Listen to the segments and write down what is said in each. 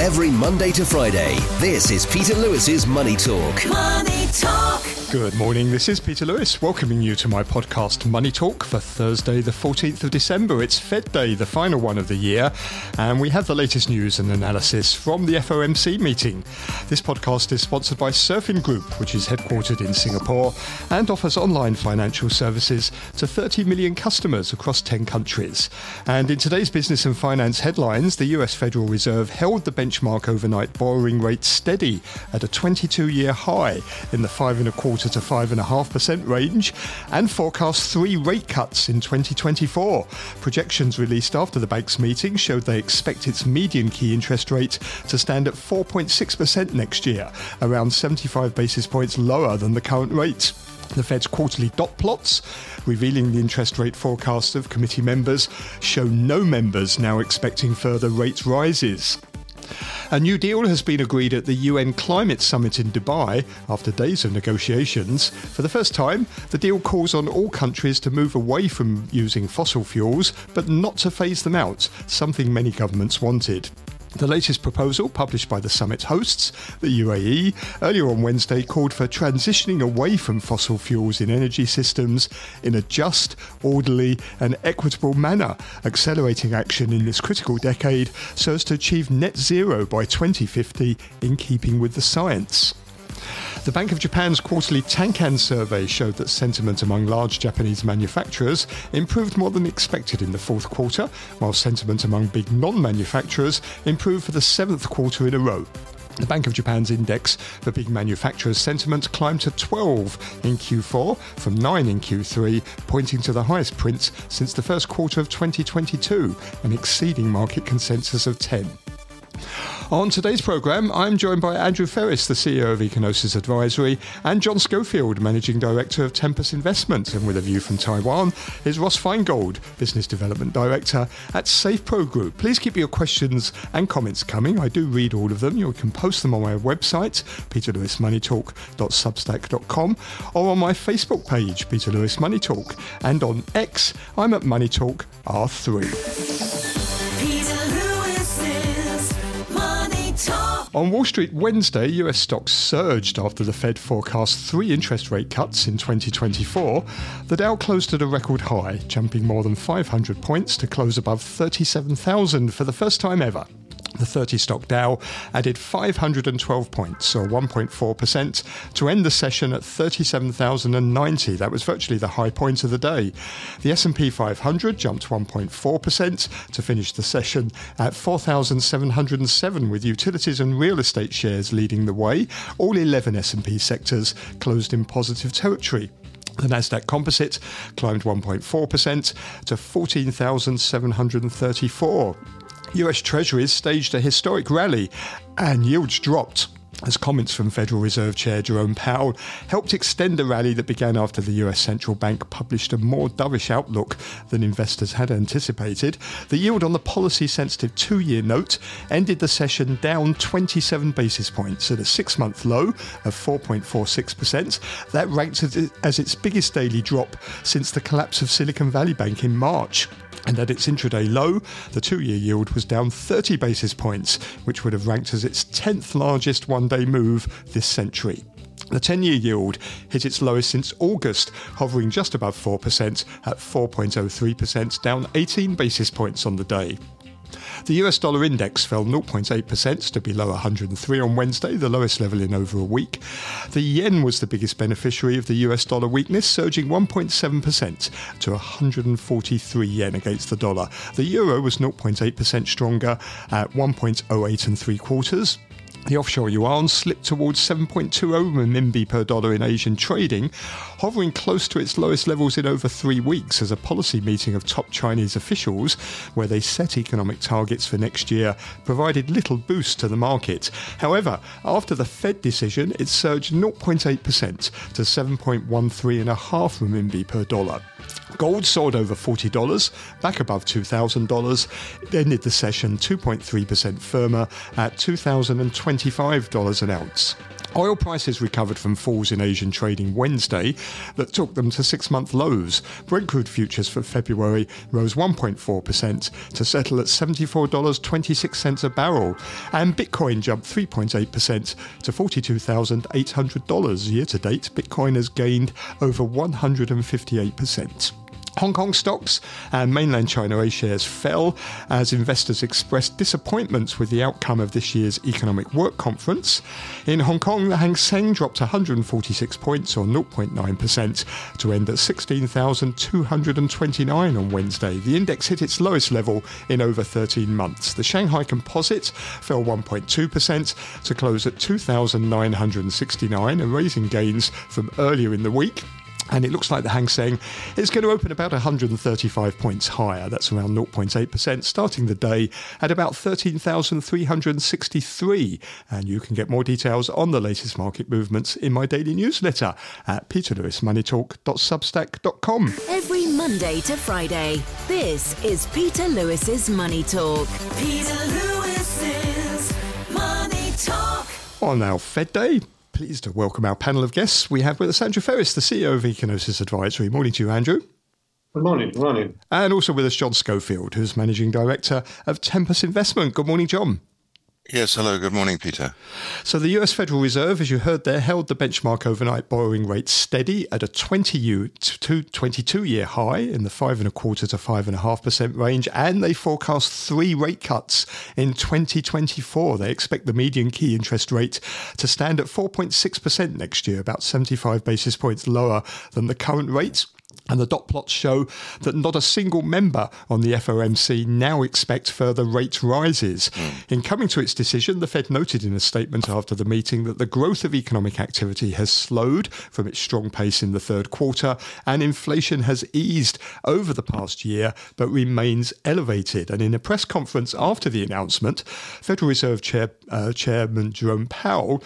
Every Monday to Friday, this is Peter Lewis's Money Talk. Money Talk. Good morning, this is Peter Lewis, welcoming you to my podcast Money Talk for Thursday, the 14th of December. It's Fed Day, the final one of the year, and we have the latest news and analysis from the FOMC meeting. This podcast is sponsored by Surfin Group, which is headquartered in Singapore and offers online financial services to 30 million customers across 10 countries. And in today's business and finance headlines, the US Federal Reserve held the benchmark overnight borrowing rate steady at a 22 year high in the five and a quarter to 5.5% range and forecast three rate cuts in 2024. Projections released after the bank's meeting showed they expect its median key interest rate to stand at 4.6% next year, around 75 basis points lower than the current rate. The Fed's quarterly dot plots, revealing the interest rate forecasts of committee members, show no members now expecting further rate rises. A new deal has been agreed at the UN Climate Summit in Dubai after days of negotiations. For the first time, the deal calls on all countries to move away from using fossil fuels, but not to phase them out, something many governments wanted. The latest proposal, published by the summit hosts, the UAE, earlier on Wednesday called for transitioning away from fossil fuels in energy systems in a just, orderly, and equitable manner, accelerating action in this critical decade so as to achieve net zero by 2050 in keeping with the science. The Bank of Japan's quarterly Tankan survey showed that sentiment among large Japanese manufacturers improved more than expected in the fourth quarter, while sentiment among big non manufacturers improved for the seventh quarter in a row. The Bank of Japan's index for big manufacturers' sentiment climbed to 12 in Q4 from 9 in Q3, pointing to the highest print since the first quarter of 2022 and exceeding market consensus of 10. On today's programme, I'm joined by Andrew Freris, the CEO of Ecognosis Advisory, and John Schofield, Managing Director of Tempus Investment. And with a view from Taiwan is Ross Feingold, Business Development Director at SafePro Group. Please keep your questions and comments coming. I do read all of them. You can post them on my website, peterlewismoneytalk.substack.com, or on my Facebook page, Peter Lewis Money Talk. And on X, I'm at Money Talk R3. On Wall Street Wednesday, US stocks surged after the Fed forecast three interest rate cuts in 2024. The Dow closed at a record high, jumping more than 500 points to close above 37,000 for the first time ever. The 30 stock Dow added 512 points, or 1.4%, to end the session at 37,090. That was virtually the high point of the day. The S&P 500 jumped 1.4% to finish the session at 4,707 with utilities and real estate shares leading the way. All 11 S&P sectors closed in positive territory. The Nasdaq Composite climbed 1.4% to 14,734. US Treasuries staged a historic rally and yields dropped as comments from Federal Reserve Chair Jerome Powell helped extend the rally that began after the US central bank published a more dovish outlook than investors had anticipated. The yield on the policy sensitive two year note ended the session down 27 basis points at a six month low of 4.46%. That ranked as its biggest daily drop since the collapse of Silicon Valley Bank in March. And at its intraday low, the two year yield was down 30 basis points, which would have ranked as its 10th largest one day move this century. The 10 year yield hit its lowest since August, hovering just above 4% at 4.03%, down 18 basis points on the day. The US dollar index fell 0.8% to below 103 on Wednesday, the lowest level in over a week. The yen was the biggest beneficiary of the US dollar weakness, surging 1.7% to 143 yen against the dollar. The euro was 0.8% stronger at 1.08 and three quarters. The offshore yuan slipped towards 7.20 renminbi per dollar in Asian trading, hovering close to its lowest levels in over three weeks as a policy meeting of top Chinese officials, where they set economic targets for next year, provided little boost to the market. However, after the Fed decision, it surged 0.8% to 7.13.5 renminbi per dollar. Gold soared over $40, back above $2,000. It ended the session 2.3% firmer at $2,025 an ounce. Oil prices recovered from falls in Asian trading Wednesday that took them to six month lows. Brent crude futures for February rose 1.4% to settle at $74.26 a barrel, and Bitcoin jumped 3.8% to $42,800. Year to date, Bitcoin has gained over 158%. Hong Kong stocks and mainland China A shares fell as investors expressed disappointments with the outcome of this year's Economic Work Conference. In Hong Kong, the Hang Seng dropped 146 points or 0.9% to end at 16,229 on Wednesday. The index hit its lowest level in over 13 months. The Shanghai Composite fell 1.2% to close at 2,969, erasing gains from earlier in the week. And it looks like the Hang Seng is going to open about 135 points higher. That's around 0.8%, starting the day at about 13,363. And you can get more details on the latest market movements in my daily newsletter at peterlewismoneytalk.substack.com. Every Monday to Friday, this is Peter Lewis's Money Talk. Peter Lewis's Money Talk. On our Fed Day, pleased to welcome our panel of guests. We have with us Andrew Freris, the CEO of Ecognosis Advisory. Morning to you, Andrew. Good morning. Good morning. And also with us, John Schofield, who's Managing Director of Tempus Investment. Good morning, John. Yes, hello, good morning, Peter. So the US Federal Reserve, as you heard there, held the benchmark overnight borrowing rate steady at a 20 to 22 year high in the five and a quarter to five and a half percent range, and they forecast three rate cuts in 2024. They expect the median key interest rate to stand at 4.6% next year, about 75 basis points lower than the current rate. And the dot plots show that not a single member on the FOMC now expects further rate rises. In coming to its decision, the Fed noted in a statement after the meeting that the growth of economic activity has slowed from its strong pace in the third quarter, and inflation has eased over the past year but remains elevated. And in a press conference after the announcement, Federal Reserve Chair, uh, Chairman Jerome Powell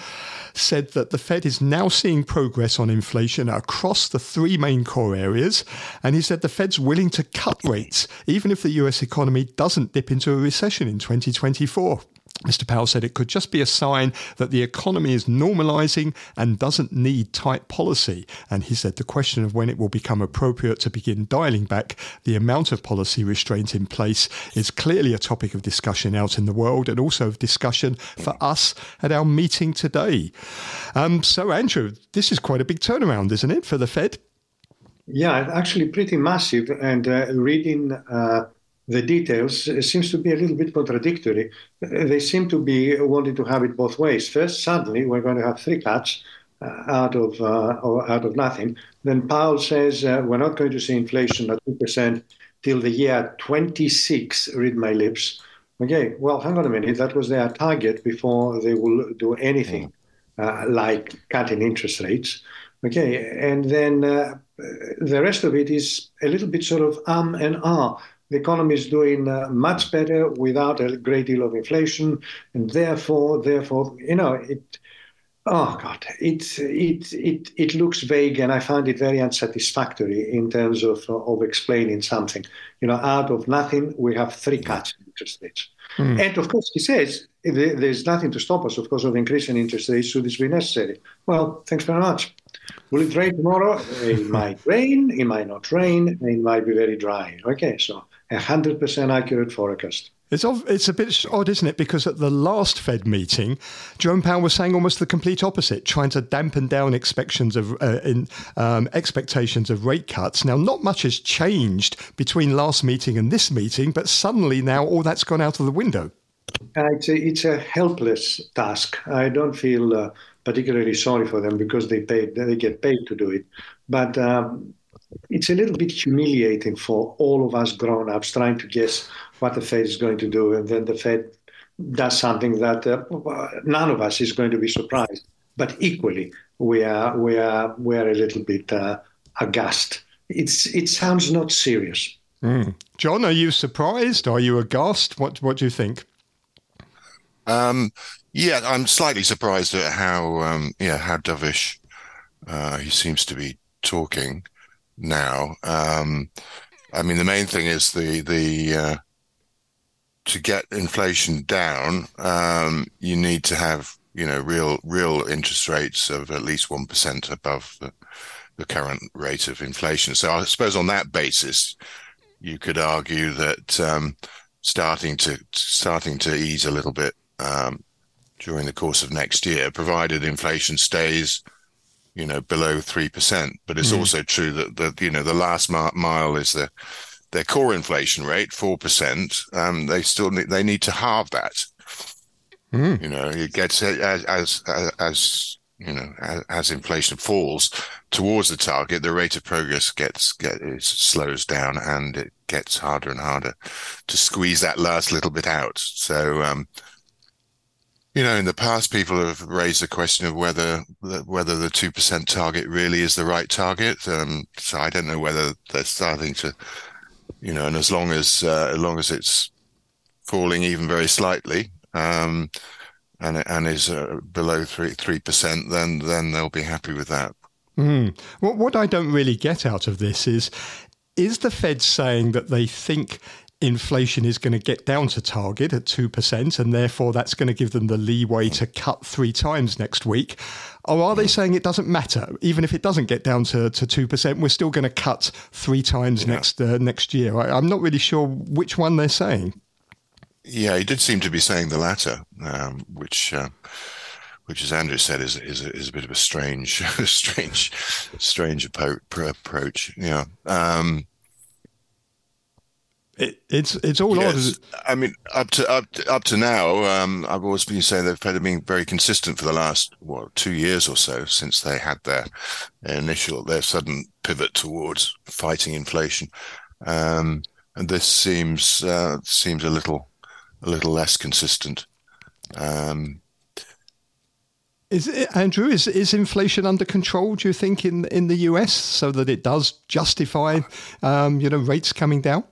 said that the Fed is now seeing progress on inflation across the three main core areas. And he said the Fed's willing to cut rates even if the US economy doesn't dip into a recession in 2024. Mr. Powell said it could just be a sign that the economy is normalizing and doesn't need tight policy. And he said the question of when it will become appropriate to begin dialing back the amount of policy restraint in place is clearly a topic of discussion out in the world and also of discussion for us at our meeting today. Um, so, Andrew, this is quite a big turnaround, isn't it, for the Fed? Yeah, actually pretty massive. And uh, reading uh, the details it seems to be a little bit contradictory. They seem to be wanting to have it both ways. First, suddenly we're going to have three cuts uh, out of uh, or out of nothing. Then Powell says uh, we're not going to see inflation at two percent till the year 26. Read my lips. Okay, well, hang on a minute. That was their target before they will do anything uh, like cutting interest rates. Okay, and then uh, the rest of it is a little bit sort of um and ah. The economy is doing uh, much better without a great deal of inflation, and therefore, therefore, you know, it. Oh God, it it it it looks vague, and I find it very unsatisfactory in terms of of explaining something. You know, out of nothing, we have three cuts in interest rates, and of course, he says there's nothing to stop us, of course, of increasing interest rates should this be necessary. Well, thanks very much. Will it rain tomorrow? It might rain, it might not rain, it might be very dry. Okay, so a hundred percent accurate forecast. It's, it's a bit odd, isn't it? Because at the last Fed meeting, Jerome Powell was saying almost the complete opposite, trying to dampen down expectations of uh, in, um, expectations of rate cuts. Now, not much has changed between last meeting and this meeting, but suddenly now all that's gone out of the window. Uh, it's, a, it's a helpless task. I don't feel uh, particularly sorry for them because they paid, they get paid to do it. But um, it's a little bit humiliating for all of us grown-ups trying to guess what the Fed is going to do, and then the Fed does something that uh, none of us is going to be surprised. But equally, we are we are we are a little bit uh, aghast. It's it sounds not serious. John, are you surprised? Are you aghast? What What do you think? Um, yeah, I'm slightly surprised at how um, yeah how dovish uh, he seems to be talking now. Um, I mean, the main thing is the the uh, to get inflation down, um, you need to have you know, real real interest rates of at least one percent above the, the current rate of inflation. So I suppose on that basis, you could argue that um, starting to starting to ease a little bit um, during the course of next year, provided inflation stays, you know, below three percent. But it's mm. also true that the you know the last mile is the their core inflation rate four percent. Um, they still need, they need to halve that. Mm. You know, it gets as as as you know as, as, inflation falls towards the target, the rate of progress gets get it slows down and it gets harder and harder to squeeze that last little bit out. So. Um, you know, in the past, people have raised the question of whether whether the two percent target really is the right target. Um, so I don't know whether they're starting to, you know, and as long as uh, as long as it's falling even very slightly, um, and and is uh, below three three percent, then then they'll be happy with that. Mm. What what I don't really get out of this is is the Fed saying that they think inflation is going to get down to target at 2%, and therefore that's going to give them the leeway to cut three times next week? Or are they saying it doesn't matter? Even if it doesn't get down to, to 2%, we're still going to cut three times yeah. next uh, next year? I, am not really sure which one they're saying. Yeah, he did seem to be saying the latter, um, which. Uh, which, as Andrew said, is is, is a bit of a strange, strange, strange approach. Yeah, um, it, it's it's all yes. I mean, up to up to, up to now, um, I've always been saying they've been very consistent for the last what two years or so since they had their initial their sudden pivot towards fighting inflation, um, and this seems uh, seems a little a little less consistent. Um, is it, Andrew? Is is inflation under control? Do you think in in the US so that it does justify, um, you know, rates coming down?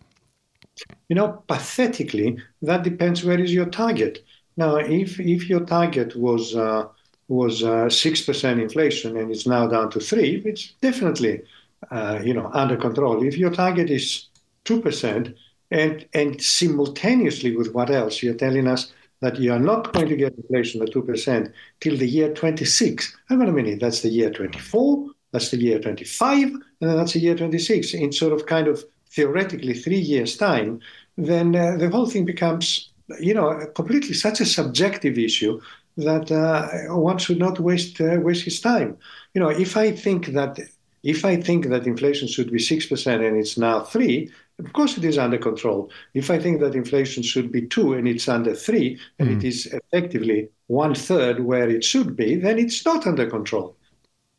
You know, pathetically, that depends where is your target. Now, if if your target was uh, was uh, six uh, percent inflation and it's now down to three, it's definitely uh, you know under control. If your target is two percent and and simultaneously with what else you're telling us that you are not going to get inflation at two percent till the year 26. Hang on a minute, that's the year 24, that's the year 25, and then that's the year 26 in sort of kind of theoretically three years' time, then uh, the whole thing becomes, you know, completely such a subjective issue that uh, one should not waste uh, waste his time. You know, if I think that if I think that inflation should be six percent and it's now three, of course it is under control. If I think that inflation should be two and it's under three, and mm. it is effectively one third where it should be, then it's not under control.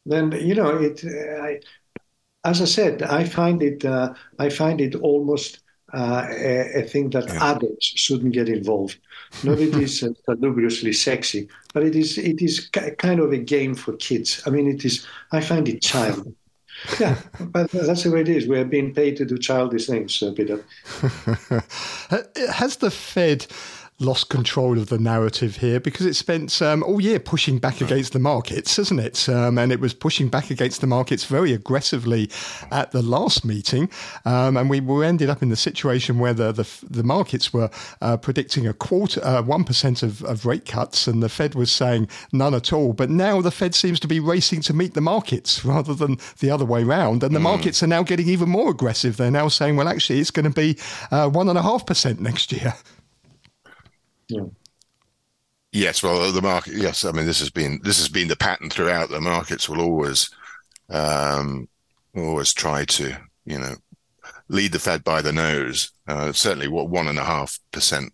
Then you know it. I, as I said, I find it uh, I find it almost uh, a, a, thing that yeah. adults shouldn't get involved. Not it is uh, ludicrously sexy, but it is it is kind of a game for kids. I mean, it is. I find it child. yeah, but that's the way it is. We are being paid to do childish things, uh, Peter. Has the Fed lost control of the narrative here because it spent um, all year pushing back against the markets, hasn't it? Um, and it was pushing back against the markets very aggressively at the last meeting. Um, and we, we ended up in the situation where the, the, the markets were uh, predicting a quarter, uh, 1% of, of rate cuts, and the Fed was saying none at all. But now the Fed seems to be racing to meet the markets rather than the other way around. And the mm. markets are now getting even more aggressive. They're now saying, well, actually, it's going to be uh, 1.5% next year. Yeah. Yes, well, the market. Yes, I mean this has been this has been the pattern throughout. The markets will always, um, always try to you know lead the Fed by the nose. Uh, certainly, what one and a half percent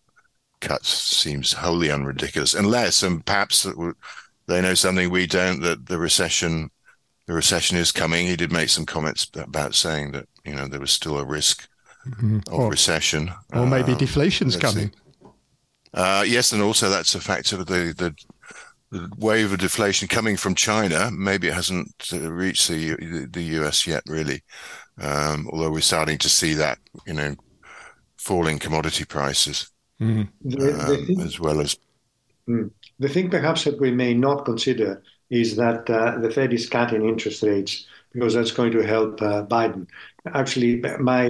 cuts seems wholly unridiculous, unless and perhaps they know something we don't that the recession, the recession is coming. He did make some comments about saying that you know there was still a risk mm-hmm. of or, recession, or maybe um, deflation's coming. See. Uh, yes, and also that's a factor of the, the, the wave of deflation coming from China. Maybe it hasn't uh, reached the the US yet, really. Um, although we're starting to see that, you know, falling commodity prices, mm-hmm. um, thing, as well as. Mm, the thing perhaps that we may not consider is that uh, the Fed is cutting interest rates because that's going to help uh, Biden. Actually, my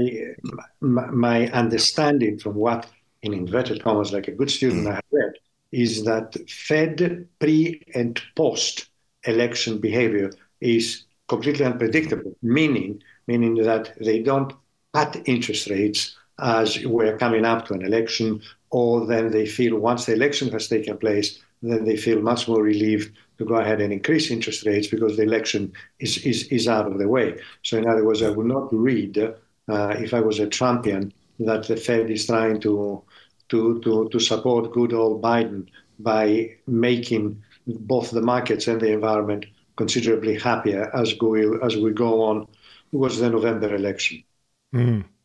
my understanding from what in inverted commas, like a good student mm. I have read, is that Fed pre and post election behavior is completely unpredictable, meaning meaning that they don't cut interest rates as we're coming up to an election, or then they feel once the election has taken place, then they feel much more relieved to go ahead and increase interest rates because the election is, is, is out of the way. So, in other words, I would not read, uh, if I was a Trumpian, that the Fed is trying to, to, to, to support good old Biden by making both the markets and the environment considerably happier as, go, as we go on towards the November election. Mm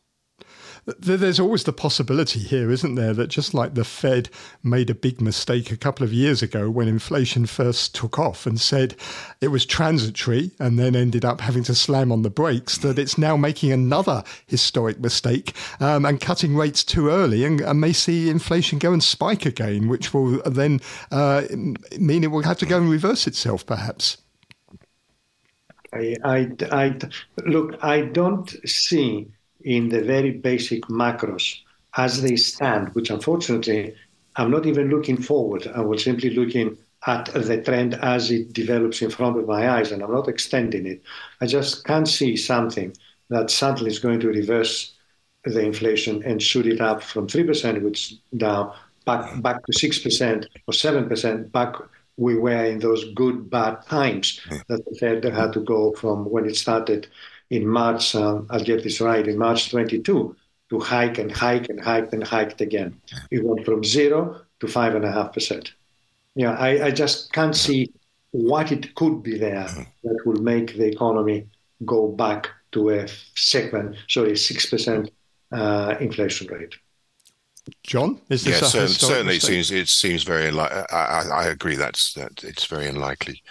there's always the possibility here, isn't there, that just like the Fed made a big mistake a couple of years ago when inflation first took off and said it was transitory and then ended up having to slam on the brakes, that it's now making another historic mistake um, and cutting rates too early and, and, may see inflation go and spike again, which will then uh, mean it will have to go and reverse itself, perhaps. I, I, I, look, I don't see in the very basic macros as they stand, which unfortunately I'm not even looking forward. I was simply looking at the trend as it develops in front of my eyes, and I'm not extending it. I just can't see something that suddenly is going to reverse the inflation and shoot it up from 3%, which now back, back to 6% or 7%, back we were in those good, bad times that the Fed had to go from when it started in March, um, I'll get this right, in March 22, to hike and hike and hike and hiked again. It went from zero to five and a half percent. Yeah, I, I just can't see what it could be there that will make the economy go back to a second, sorry, six percent uh, inflation rate. John, is this yeah, certainly, certainly it seems it seems very unlikely. I, I, agree that's that it's very unlikely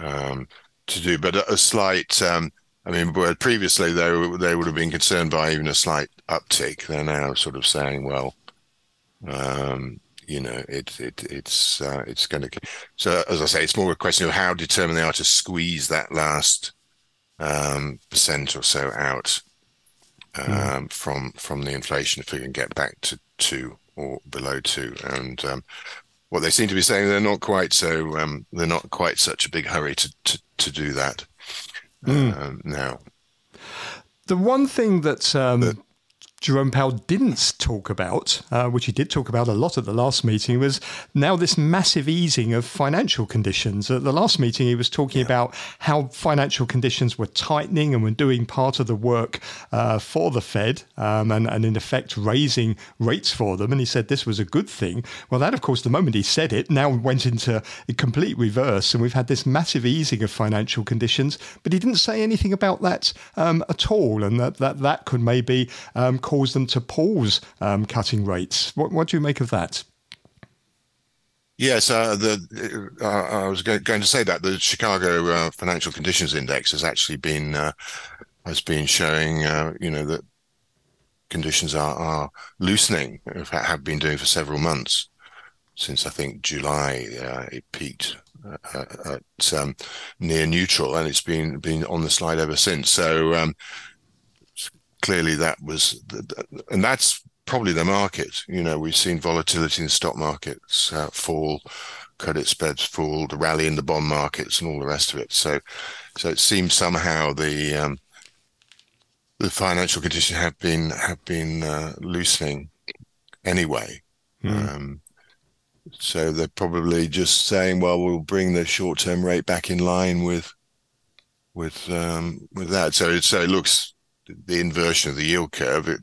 um, to do, but a, a slight um, I mean, but previously they they would have been concerned by even a slight uptick. They're now sort of saying, well, um, you know, it, it it's uh, it's going to. So as I say, it's more a question of how determined they are to squeeze that last um, percent or so out um, mm. from from the inflation if we can get back to two or below two. And um, what they seem to be saying, they're not quite so um, they're not quite such a big hurry to to, to do that mm. now. The one thing that um, Jerome Powell didn't talk about, uh, which he did talk about a lot at the last meeting, was now this massive easing of financial conditions. At the last meeting, he was talking yeah. about how financial conditions were tightening and were doing part of the work uh, for the Fed um, and, and, in effect, raising rates for them. And he said this was a good thing. Well, that, of course, the moment he said it, now went into a complete reverse. And we've had this massive easing of financial conditions. But he didn't say anything about that um, at all. And that, that, that could maybe um, cause them to pause um, cutting rates. What, what do you make of that? Yes, uh, the uh, I was going, to say that the Chicago uh, Financial Conditions Index has actually been uh, has been showing, uh, you know, that conditions are, are loosening. Have been doing for several months since I think July. Uh, it peaked at um, near neutral, and it's been been on the slide ever since. So um, clearly that was, and that's probably the market. You know, we've seen volatility in stock markets uh, fall, credit spreads fall, the rally in the bond markets, and all the rest of it. So, so it seems somehow the um, the financial conditions have been have been uh, loosening anyway. Mm. Um, so they're probably just saying, well, we'll bring the short term rate back in line with with um, with that. So so it looks the inversion of the yield curve, it,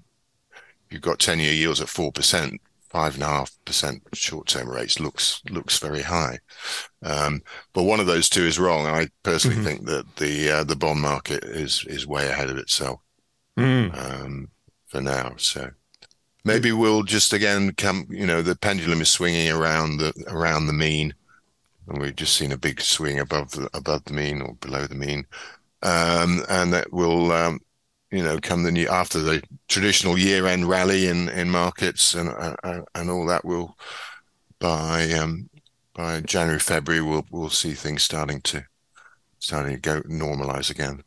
you've got 10 year yields at 4%, five and a half percent short term rates looks looks very high. Um, but one of those two is wrong. I personally mm-hmm. think that the uh, the bond market is is way ahead of itself mm. um, for now. So maybe we'll just again come. You know, the pendulum is swinging around the around the mean, and we've just seen a big swing above the above the mean or below the mean, um, and that will um, you know, come the new after the traditional year-end rally in in markets and uh, and all that will by um, by January February we'll we'll see things starting to starting to go normalize again.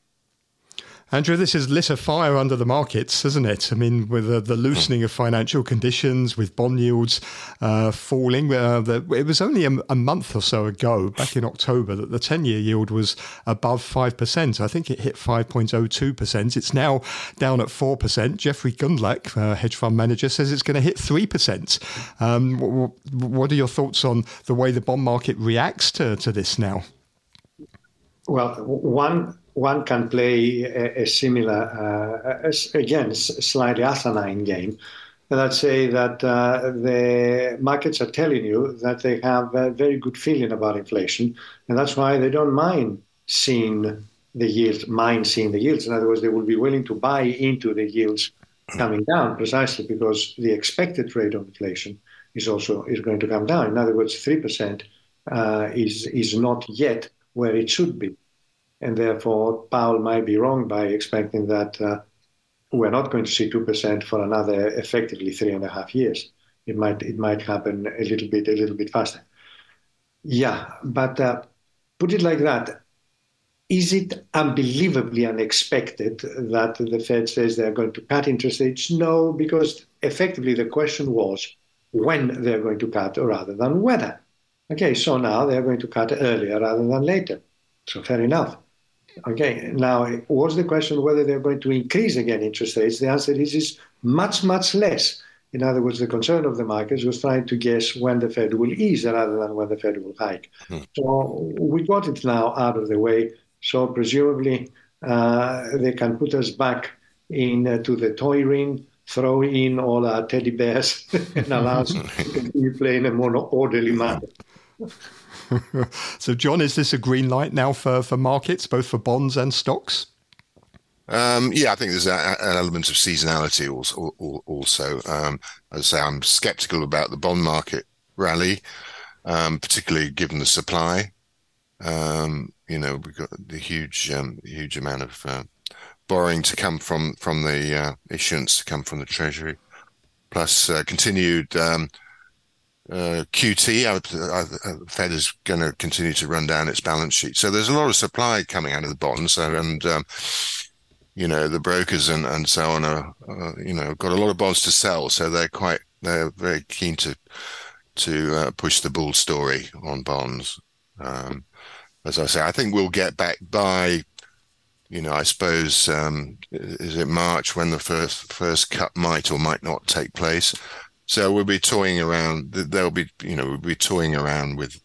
Andrew, this has lit a fire under the markets, hasn't it? I mean, with the, the loosening of financial conditions, with bond yields uh, falling, uh, the, it was only a, a, month or so ago, back in October, that the 10 year yield was above 5%. I think it hit 5.02%. It's now down at 4%. Jeffrey Gundlach, uh, hedge fund manager, says it's going to hit 3%. Um, what are your thoughts on the way the bond market reacts to, to this now? Well, one one can play a, a similar, uh, again, slightly asinine game. Let's say that uh, the markets are telling you that they have a very good feeling about inflation, and that's why they don't mind seeing the yields, mind seeing the yields. In other words, they will be willing to buy into the yields coming down precisely because the expected rate of inflation is also is going to come down. In other words, three percent uh, is is not yet where it should be and therefore Powell might be wrong by expecting that uh, we're not going to see two percent for another effectively three and a half years. It might it might happen a little bit a little bit faster. Yeah, but uh, put it like that. Is it unbelievably unexpected that the Fed says they're going to cut interest rates? No, because effectively the question was when they're going to cut rather than whether. Okay, so now they're going to cut earlier rather than later. So fair enough. Okay, now was the question whether they're going to increase again interest rates? The answer is, is much, much less. In other words, the concern of the markets was trying to guess when the Fed will ease rather than when the Fed will hike. Hmm. So we got it now out of the way. So presumably uh, they can put us back into uh, the toy ring, throw in all our teddy bears, and allow us to continue playing a more orderly manner. so, John, is this a green light now for, for markets, both for bonds and stocks? Um, yeah, I think there's an element of seasonality also. also. Um, as I say, I'm skeptical about the bond market rally, um, particularly given the supply. Um, you know, we've got the huge, um, huge amount of uh, borrowing to come from from the uh, issuance to come from the Treasury, plus uh, continued um, uh, QT, uh, uh, Fed is going to continue to run down its balance sheet. So there's a lot of supply coming out of the bonds, and um, you know the brokers and, and so on are uh, you know got a lot of bonds to sell, so they're quite they're very keen to to uh, push the bull story on bonds. Um, as I say, I think we'll get back by you know, I suppose um, is it March when the first first cut might or might not take place. So we'll be toying around. They'll be, you know, we'll be toying around with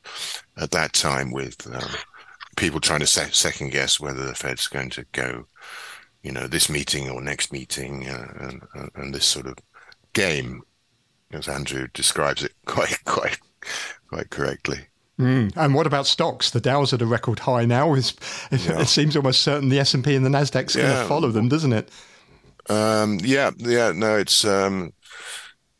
at that time with um, people trying to se- second guess whether the Fed's going to go, you know, this meeting or next meeting, uh, and, uh, and this sort of game, as Andrew describes it quite, quite, quite correctly. Mm. And what about stocks? The Dow's at a record high now. Is yeah. it seems almost certain the S and P and the Nasdaq's yeah. going to follow them, doesn't it? Um, yeah, yeah. No, it's um,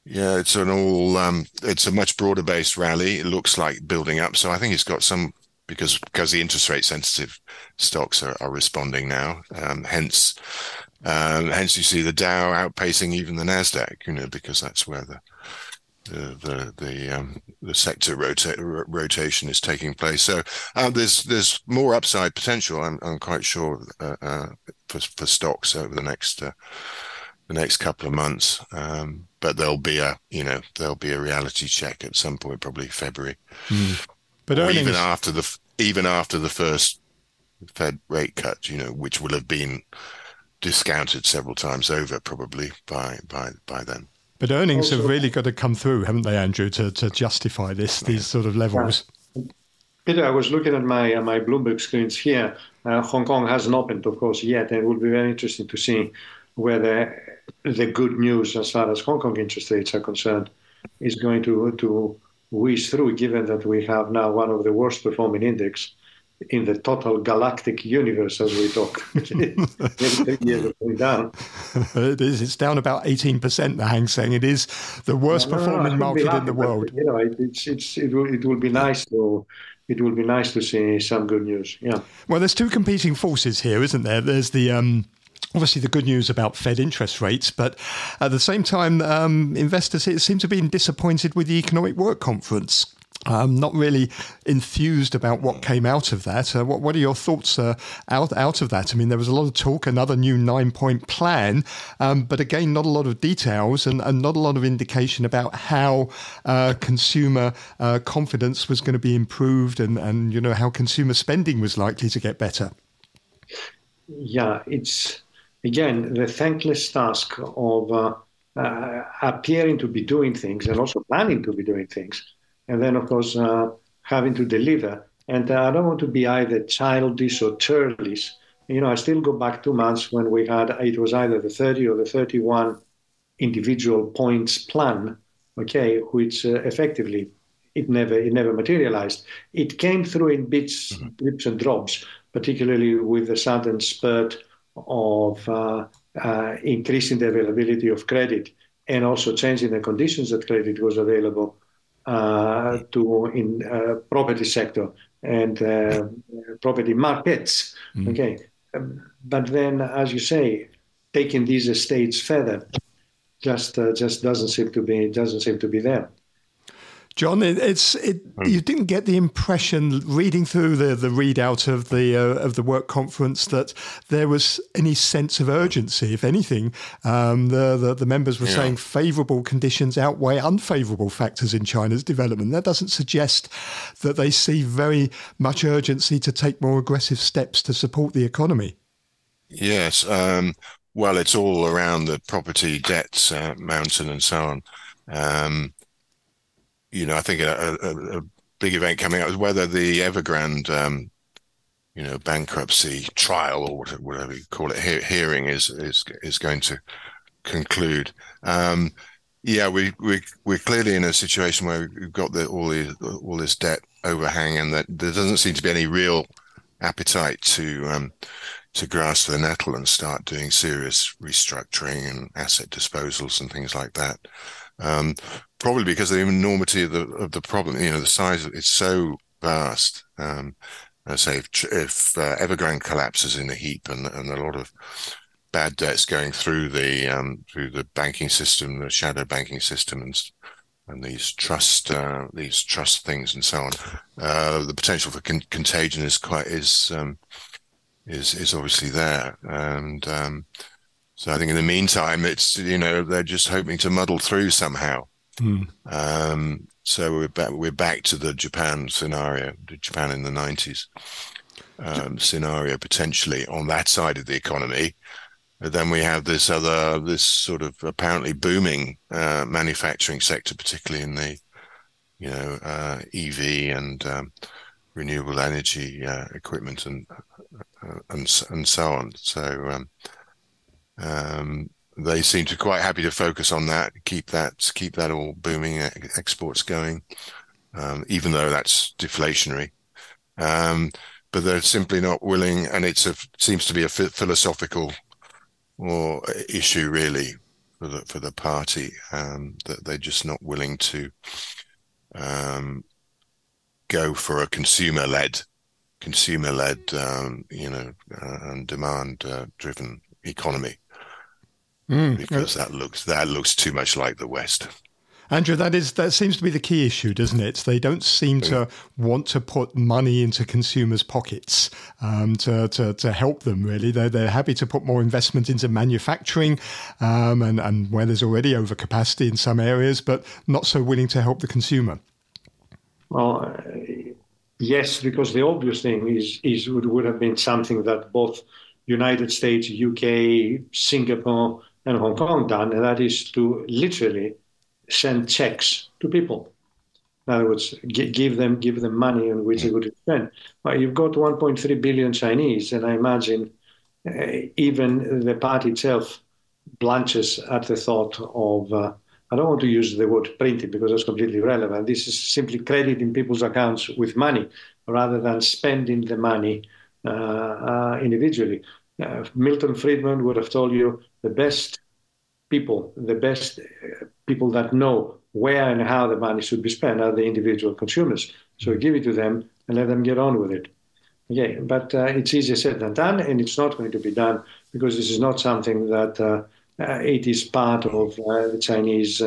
yeah, it's an all. Um, it's a much broader based rally. It looks like building up. So I think it's got some because because the interest rate sensitive stocks are, are responding now. Um, hence, uh, hence you see the Dow outpacing even the Nasdaq. You know because that's where the the the the, um, the sector rota- rotation is taking place. So uh, there's there's more upside potential. I'm I'm quite sure uh, uh, for for stocks over the next uh, the next couple of months. Um, but there'll be a you know there'll be a reality check at some point, probably February. Mm. But earnings... even after the even after the first Fed rate cut, you know, which will have been discounted several times over, probably by by by then. But earnings also, have really got to come through, haven't they, Andrew, to, to justify this these sort of levels? Yeah. Peter, I was looking at my uh, my Bloomberg screens here. Uh, Hong Kong hasn't opened, of course, yet, and it will be very interesting to see whether the good news as far as Hong Kong interest rates are concerned is going to to whiz through, given that we have now one of the worst performing index in the total galactic universe as we talk. down. It is. It's down about 18%, the Hang Seng. It is the worst no, no, performing no, market in the world. But, you know, it, it's, it's, it, will, it will be nice to it will be nice to see some good news. Yeah. Well, there's two competing forces here, isn't there? There's the um, Obviously, the good news about Fed interest rates, but at the same time, um, investors seem to be disappointed with the economic work conference. I'm not really enthused about what came out of that. Uh, what, what, are your thoughts uh, out out of that? I mean, there was a lot of talk, another new nine point plan, um, but again, not a lot of details and, and not a lot of indication about how uh, consumer uh, confidence was going to be improved and, and you know how consumer spending was likely to get better. Yeah, it's again the thankless task of uh, uh, appearing to be doing things and also planning to be doing things and then of course uh, having to deliver. And uh, I don't want to be either childish or churlish. You know, I still go back two months when we had it was either the 30 or the 31 individual points plan, okay, which uh, effectively it never it never materialized. It came through in bits, mm-hmm. drips and drops, particularly with the sudden spurt of uh, uh, increasing the availability of credit and also changing the conditions that credit was available uh, to in uh, property sector and uh, property markets. Mm. Okay, but then, as you say, taking these estates further just just doesn't seem to be doesn't seem to be there. John, it, it's it, hmm. you didn't get the impression reading through the, the readout of the uh, of the work conference that there was any sense of urgency. If anything, um, the, the, the members were yeah. saying favourable conditions outweigh unfavourable factors in China's development. That doesn't suggest that they see very much urgency to take more aggressive steps to support the economy. Yes, um, well, it's all around the property debts uh, mountain and so on. Um, you know, I think a, a, a big event coming up is whether the Evergrande, um, you know, bankruptcy trial or whatever you call it, he- hearing is is is going to conclude. Um, yeah, we we we're clearly in a situation where we've got the, all the all this debt overhang, and that there doesn't seem to be any real appetite to um, to grasp the nettle and start doing serious restructuring and asset disposals and things like that. Um, probably because of the enormity of the of the problem. You know, the size of it's so vast. Um, I say if, if uh, Evergrande collapses in a heap and, and a lot of bad debts going through the um, through the banking system, the shadow banking system, and and these trust uh, these trust things and so on, uh, the potential for con- contagion is quite is um, is is obviously there, and um, so I think in the meantime, it's you know they're just hoping to muddle through somehow. Mm. Um, so we're back. We're back to the Japan scenario, the Japan in the nineties um, scenario potentially on that side of the economy. But then we have this other, this sort of apparently booming uh, manufacturing sector, particularly in the, you know, uh, EV and um, renewable energy uh, equipment and uh, and and so on. So um, um, they seem to quite happy to focus on that, keep that keep that all booming exports going, um, even though that's deflationary. Um, but they're simply not willing, and it's a seems to be a philosophical or issue really for the for the party um, that they're just not willing to um, go for a consumer led consumer led um, you know uh, and demand uh, driven economy mm. because that looks that looks too much like the West. Andrew, that is that seems to be the key issue, doesn't it? They don't seem to want to put money into consumers' pockets um, to, to, to help them. Really, they're they're happy to put more investment into manufacturing, um, and and where there's already overcapacity in some areas, but not so willing to help the consumer. Well, uh, yes, because the obvious thing is is would, would have been something that both United States, UK, Singapore and Hong Kong done, and that is to literally send checks to people. In other words, give them give them money on which they would spend. Well, you've got 1.3 billion Chinese, and I imagine uh, even the party itself blanches at the thought of. Uh, I don't want to use the word printing because that's completely irrelevant. This is simply crediting people's accounts with money rather than spending the money uh, uh individually. Uh, Milton Friedman would have told you the best people, the best uh, people that know where and how the money should be spent are the individual consumers. So give it to them and let them get on with it. Okay, but uh, it's easier said than done, and it's not going to be done because this is not something that uh, uh, it is part of uh, the Chinese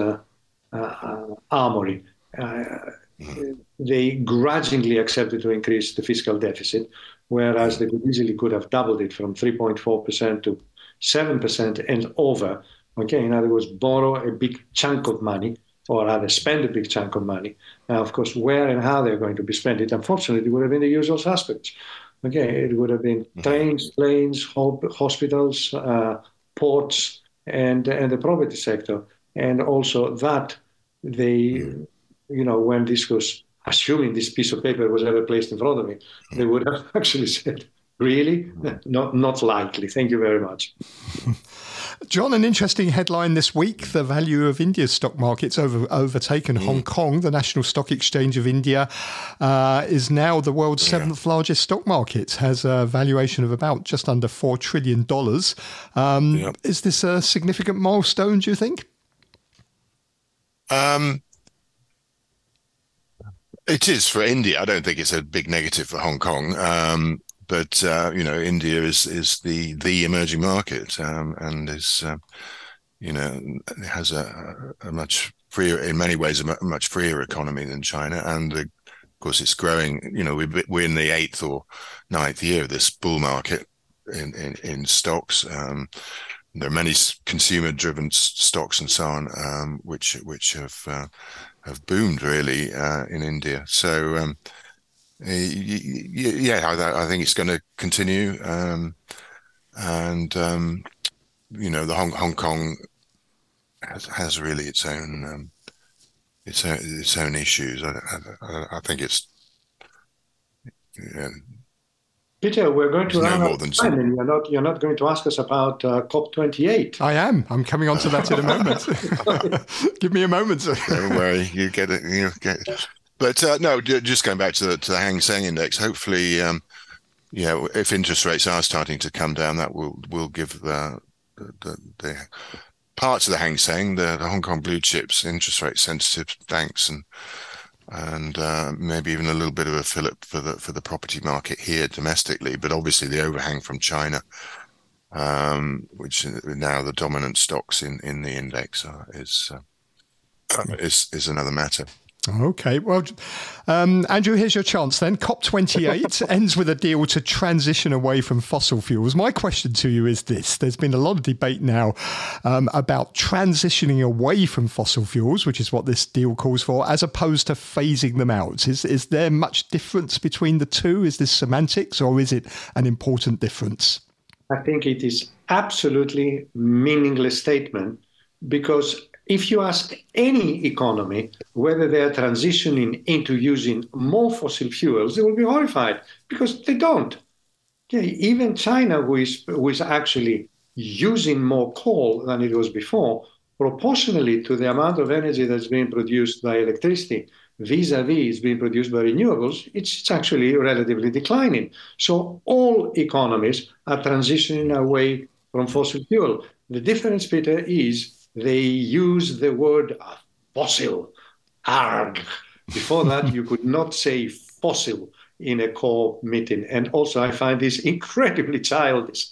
armory. mm. they grudgingly accepted to increase the fiscal deficit, whereas they could easily could have doubled it from 3.4% to 7% and over. Okay, in other words, borrow a big chunk of money or rather spend a big chunk of money. Now, of course, where and how they're going to be spent, it unfortunately would have been the usual suspects. Okay, it would have been mm-hmm. trains, planes, hospitals, uh, ports, and and the property sector, and also that they, mm-hmm. you know, when this was assuming this piece of paper was ever placed in front of me, they would have actually said, "Really, mm-hmm. not not likely. Thank you very much." John, an interesting headline this week. The value of India's stock market's over, overtaken mm. Hong Kong. The National Stock Exchange of India uh, is now the world's seventh largest stock market, has a valuation of about just under $4 trillion. Um, yep. Is this a significant milestone, do you think? Um, it is for India. I don't think it's a big negative for Hong Kong. Um, but uh, you know, India is is the the emerging market um, and is uh, you know has a, a, much freer, in many ways, a much freer economy than China, and of course it's growing. You know, we're, we're in the eighth or ninth year of this bull market in in, in stocks. Um, there are many consumer-driven stocks and so on, um, which which have uh, have boomed really uh, in India. So um, yeah, I, I, think it's going to continue, um, and um, you know, the Hong, Hong Kong has, has really its own um, its own, its own issues. I, I, I think it's. Yeah, Peter, we're going to run no out of time, and you're not you're not going to ask us about uh, COP28. I am. I'm coming on to that in a moment. Give me a moment. Don't worry, you get it. You get. It. But uh, no, just going back to the to the Hang Seng index. Hopefully, um, yeah, if interest rates are starting to come down, that will will give the the, the parts of the Hang Seng, the, the, Hong Kong blue chips, interest rate sensitive banks, and and uh, maybe even a little bit of a fillip for the for the property market here domestically. But obviously, the overhang from China, um, which now the dominant stocks in in the index, are, is uh, is is another matter. Okay, well, um, Andrew, here's your chance then. COP28 ends with a deal to transition away from fossil fuels. My question to you is this there's been a lot of debate now um, about transitioning away from fossil fuels, which is what this deal calls for, as opposed to phasing them out. Is, is there much difference between the two? Is this semantics or is it an important difference? I think it is absolutely meaningless statement because if you ask any economy whether they are transitioning into using more fossil fuels, they will be horrified because they don't. Okay, even China, who is, who is actually using more coal than it was before, proportionally to the amount of energy that's being produced by electricity vis-a-vis being produced by renewables, it's, it's actually relatively declining. So all economies are transitioning away from fossil fuel. The difference, Peter, is they use the word fossil, arg. Before that, you could not say fossil in a core meeting. And also, I find this incredibly childish.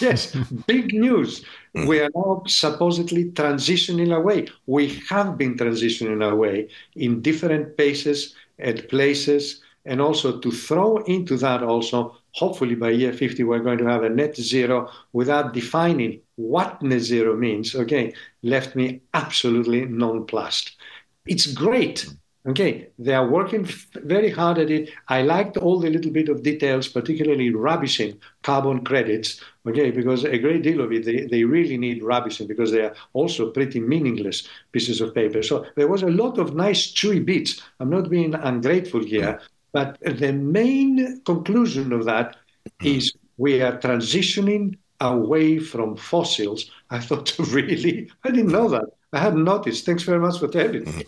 Yes, big news. Hmm. We are now supposedly transitioning away. We have been transitioning away in different paces and places. And also to throw into that also, hopefully by year 50, we're going to have a net zero without defining what net zero means, okay, left me absolutely nonplussed. It's great. Okay, they are working very hard at it. I liked all the little bit of details, particularly rubbishing carbon credits. Okay, because a great deal of it they, they really need rubbishing because they are also pretty meaningless pieces of paper. So there was a lot of nice chewy bits. I'm not being ungrateful here, but the main conclusion of that is we are transitioning away from fossils. I thought, really? I didn't know that. I hadn't noticed. Thanks very much for telling me.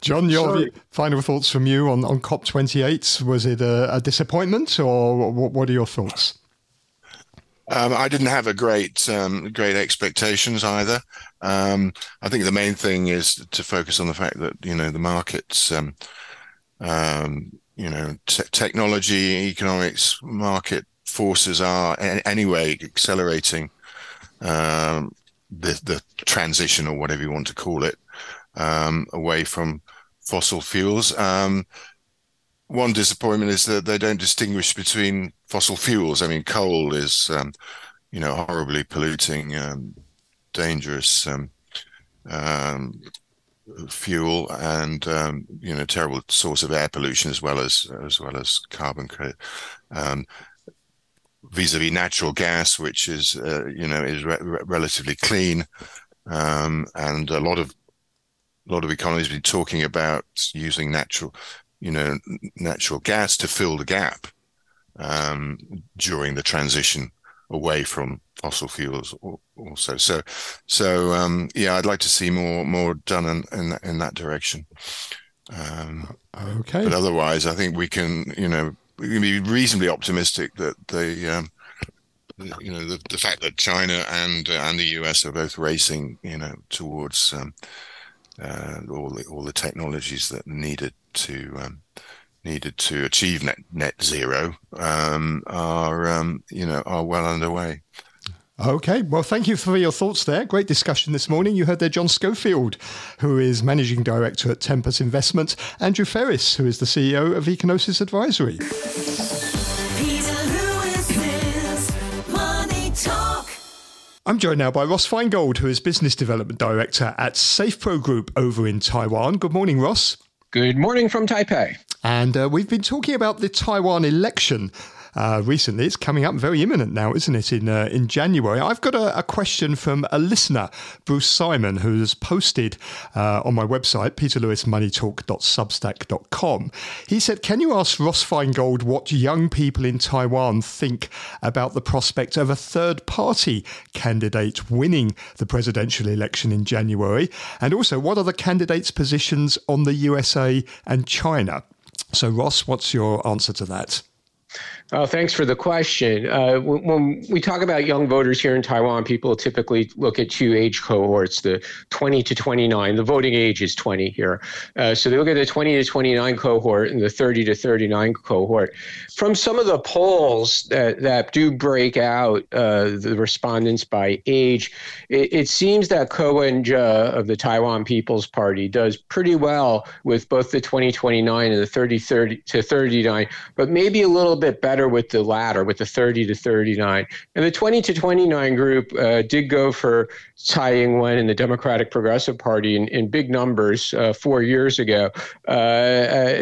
John, your final thoughts from you on, on COP28. Was it a, a disappointment or what, what, are your thoughts? Um, I didn't have a great um, great expectations either. Um, I think the main thing is to focus on the fact that you know the markets, um, um, you know, te- technology, economics, market forces are anyway accelerating um, the the transition or whatever you want to call it um, away from fossil fuels. Um, one disappointment is that they don't distinguish between fossil fuels. I mean, coal is, um, you know, horribly polluting, um, dangerous um, um, fuel, and um, you know, terrible source of air pollution as well as as well as carbon credit. Vis-a-vis natural gas, which is uh, you know is re- relatively clean, and a lot of a lot of economies have been talking about using natural you know, natural gas to fill the gap um, during the transition away from fossil fuels also. So so um, yeah i'd like to see more more done in in, that, in that direction. Um, okay. but otherwise i think we can you know we can be reasonably optimistic that the um, you know the, the fact that china and uh, and the us are both racing you know towards um, uh, all the all the technologies that needed to um, needed to achieve net net zero um, are um, you know are well underway. Okay, well, thank you for your thoughts there. Great discussion this morning. You heard there John Schofield, who is Managing Director at Tempus Investments, Andrew Freris, who is the CEO of Ecognosis Advisory. I'm joined now by Ross Feingold, who is Business Development Director at SafePro Group over in Taiwan. Good morning, Ross. Good morning from Taipei. And uh, we've been talking about the Taiwan election uh, recently. It's coming up very imminent now, isn't it? In uh, in January. I've got a, a, question from a listener, Bruce Simon, who has posted uh, on my website, peterlewismoneytalk.substack.com. He said, "Can you ask Ross Feingold what young people in Taiwan think about the prospect of a third party candidate winning the presidential election in January, and also what are the candidates' positions on the USA and China?" So, Ross, what's your answer to that? Oh, thanks for the question. Uh, when we talk about young voters here in Taiwan, people typically look at two age cohorts, the 20 to 29. The voting age is 20 here. Uh, so they look at the 20 to 29 cohort and the 30 to 39 cohort. From some of the polls that, that do break out uh, the respondents by age, it, it seems that Ko Wen-je of the Taiwan People's Party does pretty well with both the 2029 and the 30, 30 to 39, but maybe a little bit better better with the latter, with the 30 to 39. And the 20 to 29 group uh, did go for Tsai Ing-wen and the Democratic Progressive Party in, in big numbers uh, four years ago. Uh, uh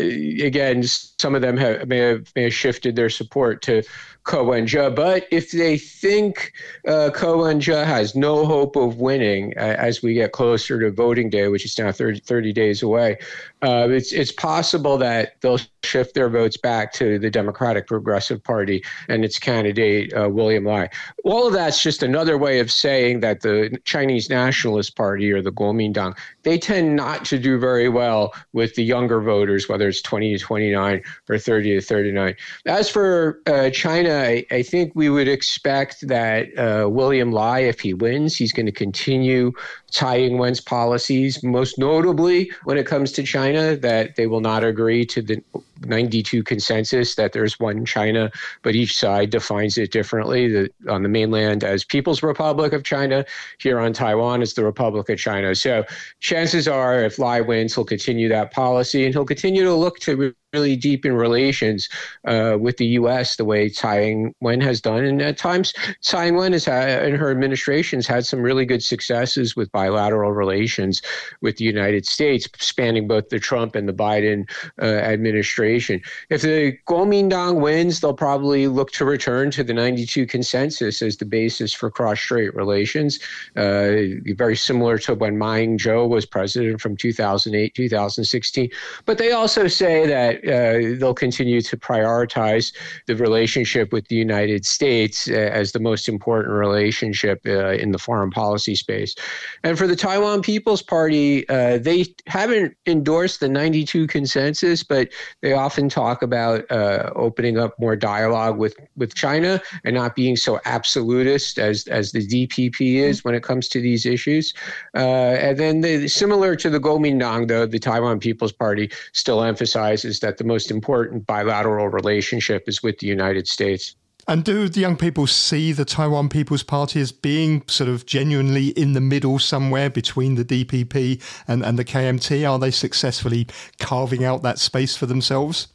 again, some of them have, may, have, may have shifted their support to Ko Wen-je. But if they think uh, Ko Wen-je has no hope of winning uh, as we get closer to voting day, which is now 30, 30 days away, uh, it's, it's possible that they'll shift their votes back to the Democratic Progressive Party and its candidate, William Lai. All of that's just another way of saying that the Chinese Nationalist Party or the Kuomintang, they tend not to do very well with the younger voters, whether it's 20 to 29 or 30 to 39. As for uh, China, I, I, think we would expect that uh, William Lai, if he wins, he's going to continue Tsai Ing-wen's policies, most notably when it comes to China, that they will not agree to the 92 consensus that there's one China, but each side defines it differently. The, on the mainland as People's Republic of China, here on Taiwan as the Republic of China. So chances are, if Lai wins, he'll continue that policy and he'll continue to look to really deep in relations uh, with the U.S. the way Tsai Ing-wen has done, and at times Tsai Ing-wen has had, and her administration has had some really good successes with bilateral relations with the United States, spanning both the Trump and the Biden uh, administration. If the Kuomintang wins, they'll probably look to return to the 92 consensus as the basis for cross-strait relations, uh, very similar to when Ma Ying-jeou was president from 2008 2016. But they also say that uh, they'll continue to prioritize the relationship with the United States uh, as the most important relationship uh, in the foreign policy space. And for the Taiwan People's Party, uh, they haven't endorsed the 92 consensus, but they often talk about uh, opening up more dialogue with, with China and not being so absolutist as, as the DPP is when it comes to these issues. and then, the, similar to the Kuomintang, though, the Taiwan People's Party still emphasizes that the most important bilateral relationship is with the United States. And do the young people see the Taiwan People's Party as being sort of genuinely in the middle somewhere between the DPP and, and the KMT? Are they successfully carving out that space for themselves?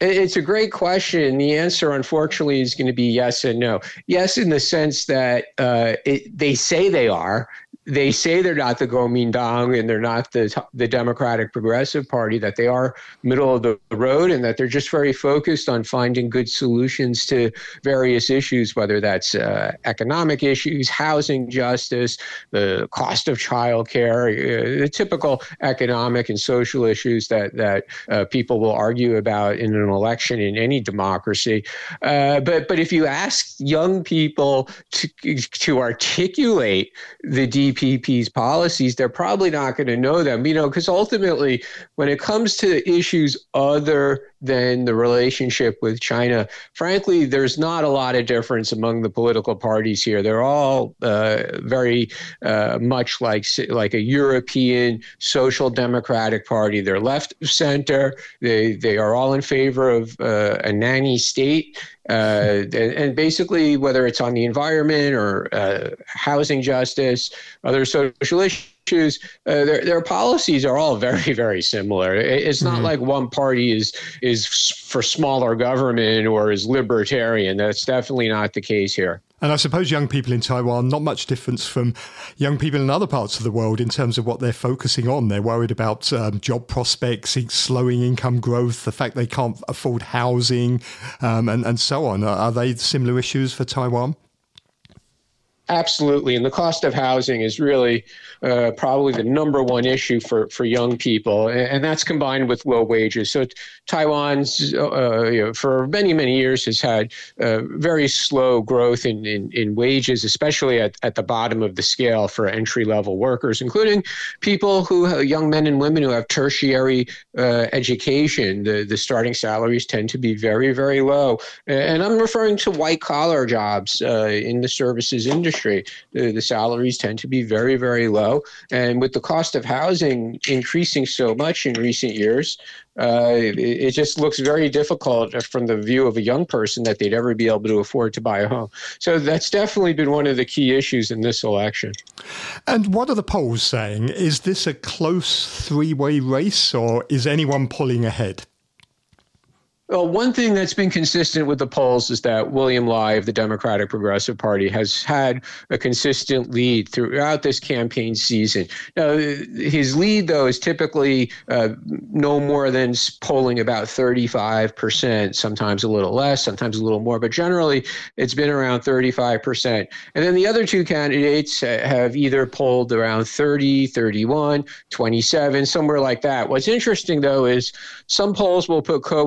It's a great question. The answer, unfortunately, is going to be yes and no. Yes, in the sense that uh, it, they say they are, they say they're not the Kuomintang and they're not the the Democratic Progressive Party, that they are middle of the road and that they're just very focused on finding good solutions to various issues, whether that's uh, economic issues, housing justice, the cost of childcare, uh, the typical economic and social issues that that uh, people will argue about in an election in any democracy. Uh, but but if you ask young people to to articulate the DP PP's policies, they're probably not going to know them, you know, because ultimately, when it comes to issues other than the relationship with China, frankly, there's not a lot of difference among the political parties here. They're all uh, very uh, much like like a European social democratic party. They're left center. They they are all in favor of uh, a nanny state. Uh, and, and, basically, whether it's on the environment or uh, housing justice, other social issues, uh, their, their policies are all very, very similar. It's not mm-hmm. like one party is is for smaller government or is libertarian. That's definitely not the case here. And I suppose young people in Taiwan, not much difference from young people in other parts of the world in terms of what they're focusing on. They're worried about um, job prospects, slowing income growth, the fact they can't afford housing, um, and, and so on. Are they similar issues for Taiwan? Absolutely. And the cost of housing is really uh, probably the number one issue for, for young people. And, that's combined with low wages. So Taiwan's, uh, you know, for many, many years has had uh, very slow growth in, in, in, wages, especially at, at the bottom of the scale for entry level workers, including people who, young men and women who have tertiary uh, education. The, the starting salaries tend to be very, very low. And I'm referring to white collar jobs uh, in the services industry The, the salaries tend to be very, very low. And with the cost of housing increasing so much in recent years, uh, it, it, just looks very difficult from the view of a young person that they'd ever be able to afford to buy a home. So that's definitely been one of the key issues in this election. And what are the polls saying? Is this a close three way race or is anyone pulling ahead? Well, one thing that's been consistent with the polls is that William Lai of the Democratic Progressive Party has had a consistent lead throughout this campaign season. Now, his lead, though, is typically uh, no more than polling about 35%, sometimes a little less, sometimes a little more, but generally it's been around 35%. And then the other two candidates have either polled around 30, 31, 27, somewhere like that. What's interesting, though, is some polls will put Ko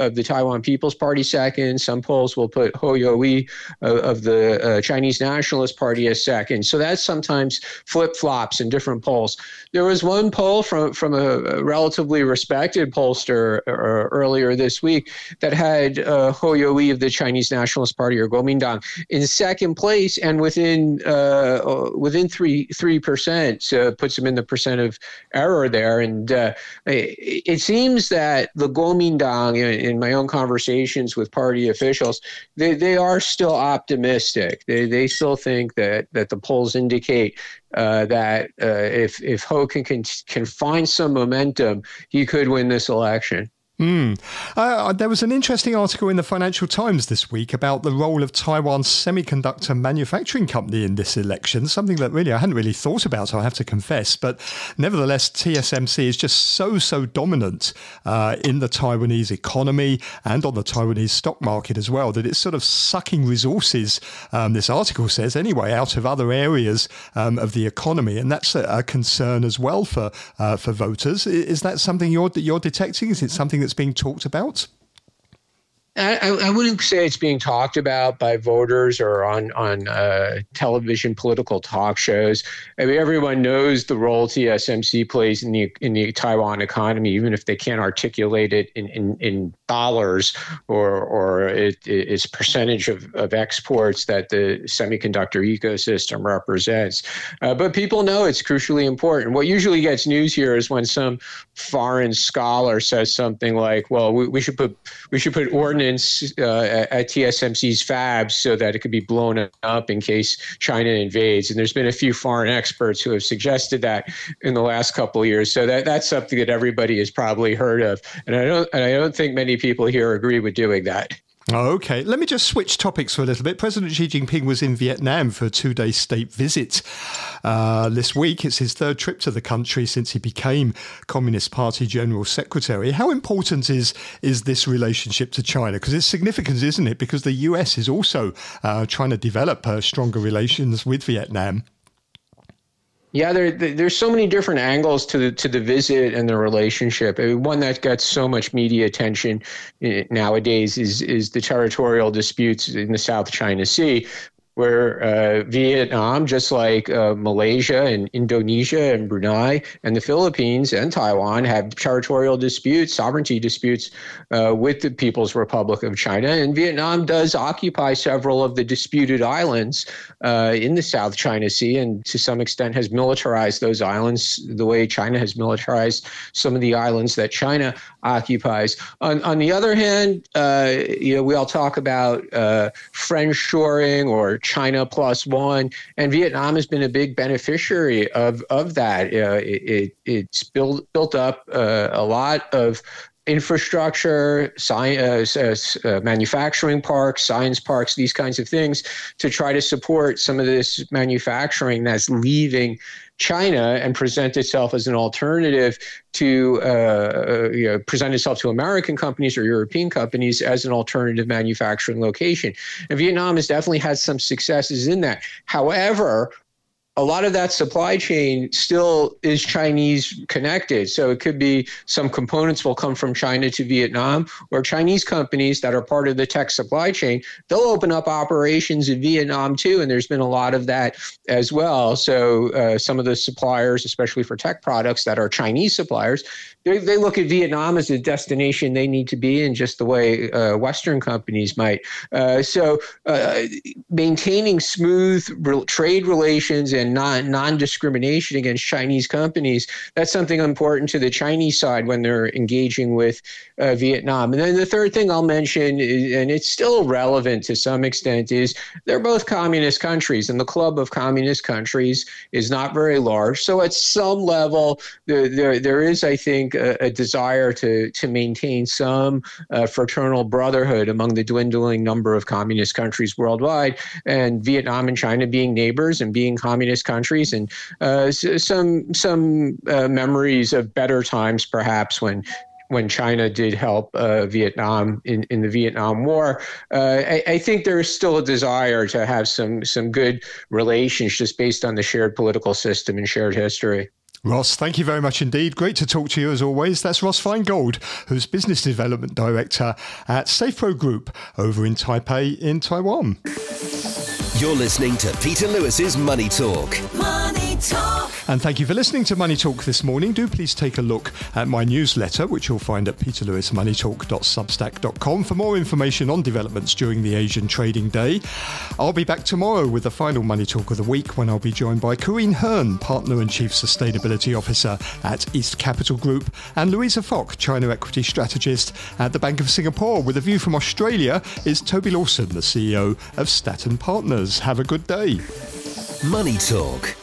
Of the Taiwan People's Party second. Some polls will put Hou Yu-ih of, of the uh, Chinese Nationalist Party as second. So that sometimes flip flops in different polls. There was one poll from from a, relatively respected pollster uh, earlier this week that had uh, Hou Yu-ih of the Chinese Nationalist Party or Kuomintang in second place and within uh, uh within three three percent. Puts him in the percent of error there. And uh, it, it seems that the Kuomintang in, in, my own conversations with party officials, they, they are still optimistic. They, they still think that, that the polls indicate uh, that uh, if, if Hou can, can, can find some momentum, he could win this election. Mm. Uh, there was an interesting article in the Financial Times this week about the role of Taiwan's semiconductor manufacturing company in this election, something that really I hadn't really thought about, so I have to confess. But nevertheless, TSMC is just so, so dominant uh, in the Taiwanese economy and on the Taiwanese stock market as well that it's sort of sucking resources, um, this article says anyway, out of other areas um, of the economy. And that's a, a concern as well for, uh, for voters. Is that something you're, you're detecting? Is it something that's being talked about? I, I, wouldn't say it's being talked about by voters or on on uh, television political talk shows. I mean, everyone knows the role TSMC plays in the in the Taiwan economy, even if they can't articulate it in, in, in dollars or or it, its percentage of, of exports that the semiconductor ecosystem represents. Uh, but people know it's crucially important. What usually gets news here is when some foreign scholar says something like, "Well, we, we should put we should put ordinance." Ordnance uh, at TSMC's fabs so that it could be blown up in case China invades. And there's been a few foreign experts who have suggested that in the last couple of years. So that, that's something that everybody has probably heard of. And I don't and I don't think many people here agree with doing that. Okay, let me just switch topics for a little bit. President Xi Jinping was in Vietnam for a two day state visit uh, this week. It's his third trip to the country since he became Communist Party General Secretary. How important is, is this relationship to China? Because it's significant, isn't it? Because the US is also uh, trying to develop uh, stronger relations with Vietnam. Yeah, there, there's so many different angles to the to the visit and the relationship. I mean, one that gets so much media attention eh, nowadays is is the territorial disputes in the South China Sea, where uh, Vietnam, just like uh, Malaysia and Indonesia and Brunei and the Philippines and Taiwan, have territorial disputes, sovereignty disputes uh, with the People's Republic of China. And Vietnam does occupy several of the disputed islands uh, in the South China Sea and to some extent has militarized those islands the way China has militarized some of the islands that China occupies. On, on the other hand, uh, you know, we all talk about uh, friend shoring or China plus one, and Vietnam has been a big beneficiary of of that. Uh, it, it, it's built built up uh, a lot of infrastructure, science, uh, uh, manufacturing parks, science parks, these kinds of things to try to support some of this manufacturing that's leaving China and present itself as an alternative to uh, uh, you know, present itself to American companies or European companies as an alternative manufacturing location. And Vietnam has definitely had some successes in that. However, a lot of that supply chain still is Chinese connected. So it could be some components will come from China to Vietnam, or Chinese companies that are part of the tech supply chain, they'll open up operations in Vietnam too. And there's been a lot of that as well. So uh, some of the suppliers, especially for tech products that are Chinese suppliers, they, they look at Vietnam as a destination they need to be in, just the way uh, Western companies might. Uh, so uh, maintaining smooth re- trade relations and non non discrimination against Chinese companies. That's something important to the Chinese side when they're engaging with uh, Vietnam. And then the third thing I'll mention, is, and it's still relevant to some extent, is they're both communist countries, and the club of communist countries is not very large. So at some level, there there, there is, I think, a, a desire to to maintain some uh, fraternal brotherhood among the dwindling number of communist countries worldwide, and Vietnam and China being neighbors and being communist countries, and uh, some some uh, memories of better times, perhaps when when China did help uh, Vietnam in, in the Vietnam War. Uh, I, I, think there is still a desire to have some some good relations just based on the shared political system and shared history. Ross, thank you very much indeed. Great to talk to you as always. That's Ross Feingold, who's Business Development Director at SafePro Group over in Taipei in Taiwan. You're listening to Peter Lewis's Money Talk. Money Talk. And thank you for listening to Money Talk this morning. Do please take a look at my newsletter, which you'll find at peterlewismoneytalk.substack.com for more information on developments during the Asian trading day. I'll be back tomorrow with the final Money Talk of the week when I'll be joined by Karine Hirn, Partner and Chief Sustainability Officer at East Capital Group, and Louisa Fock, China Equity Strategist at the Bank of Singapore. With a view from Australia is Toby Lawson, the CEO of Staten Partners. Have a good day. Money Talk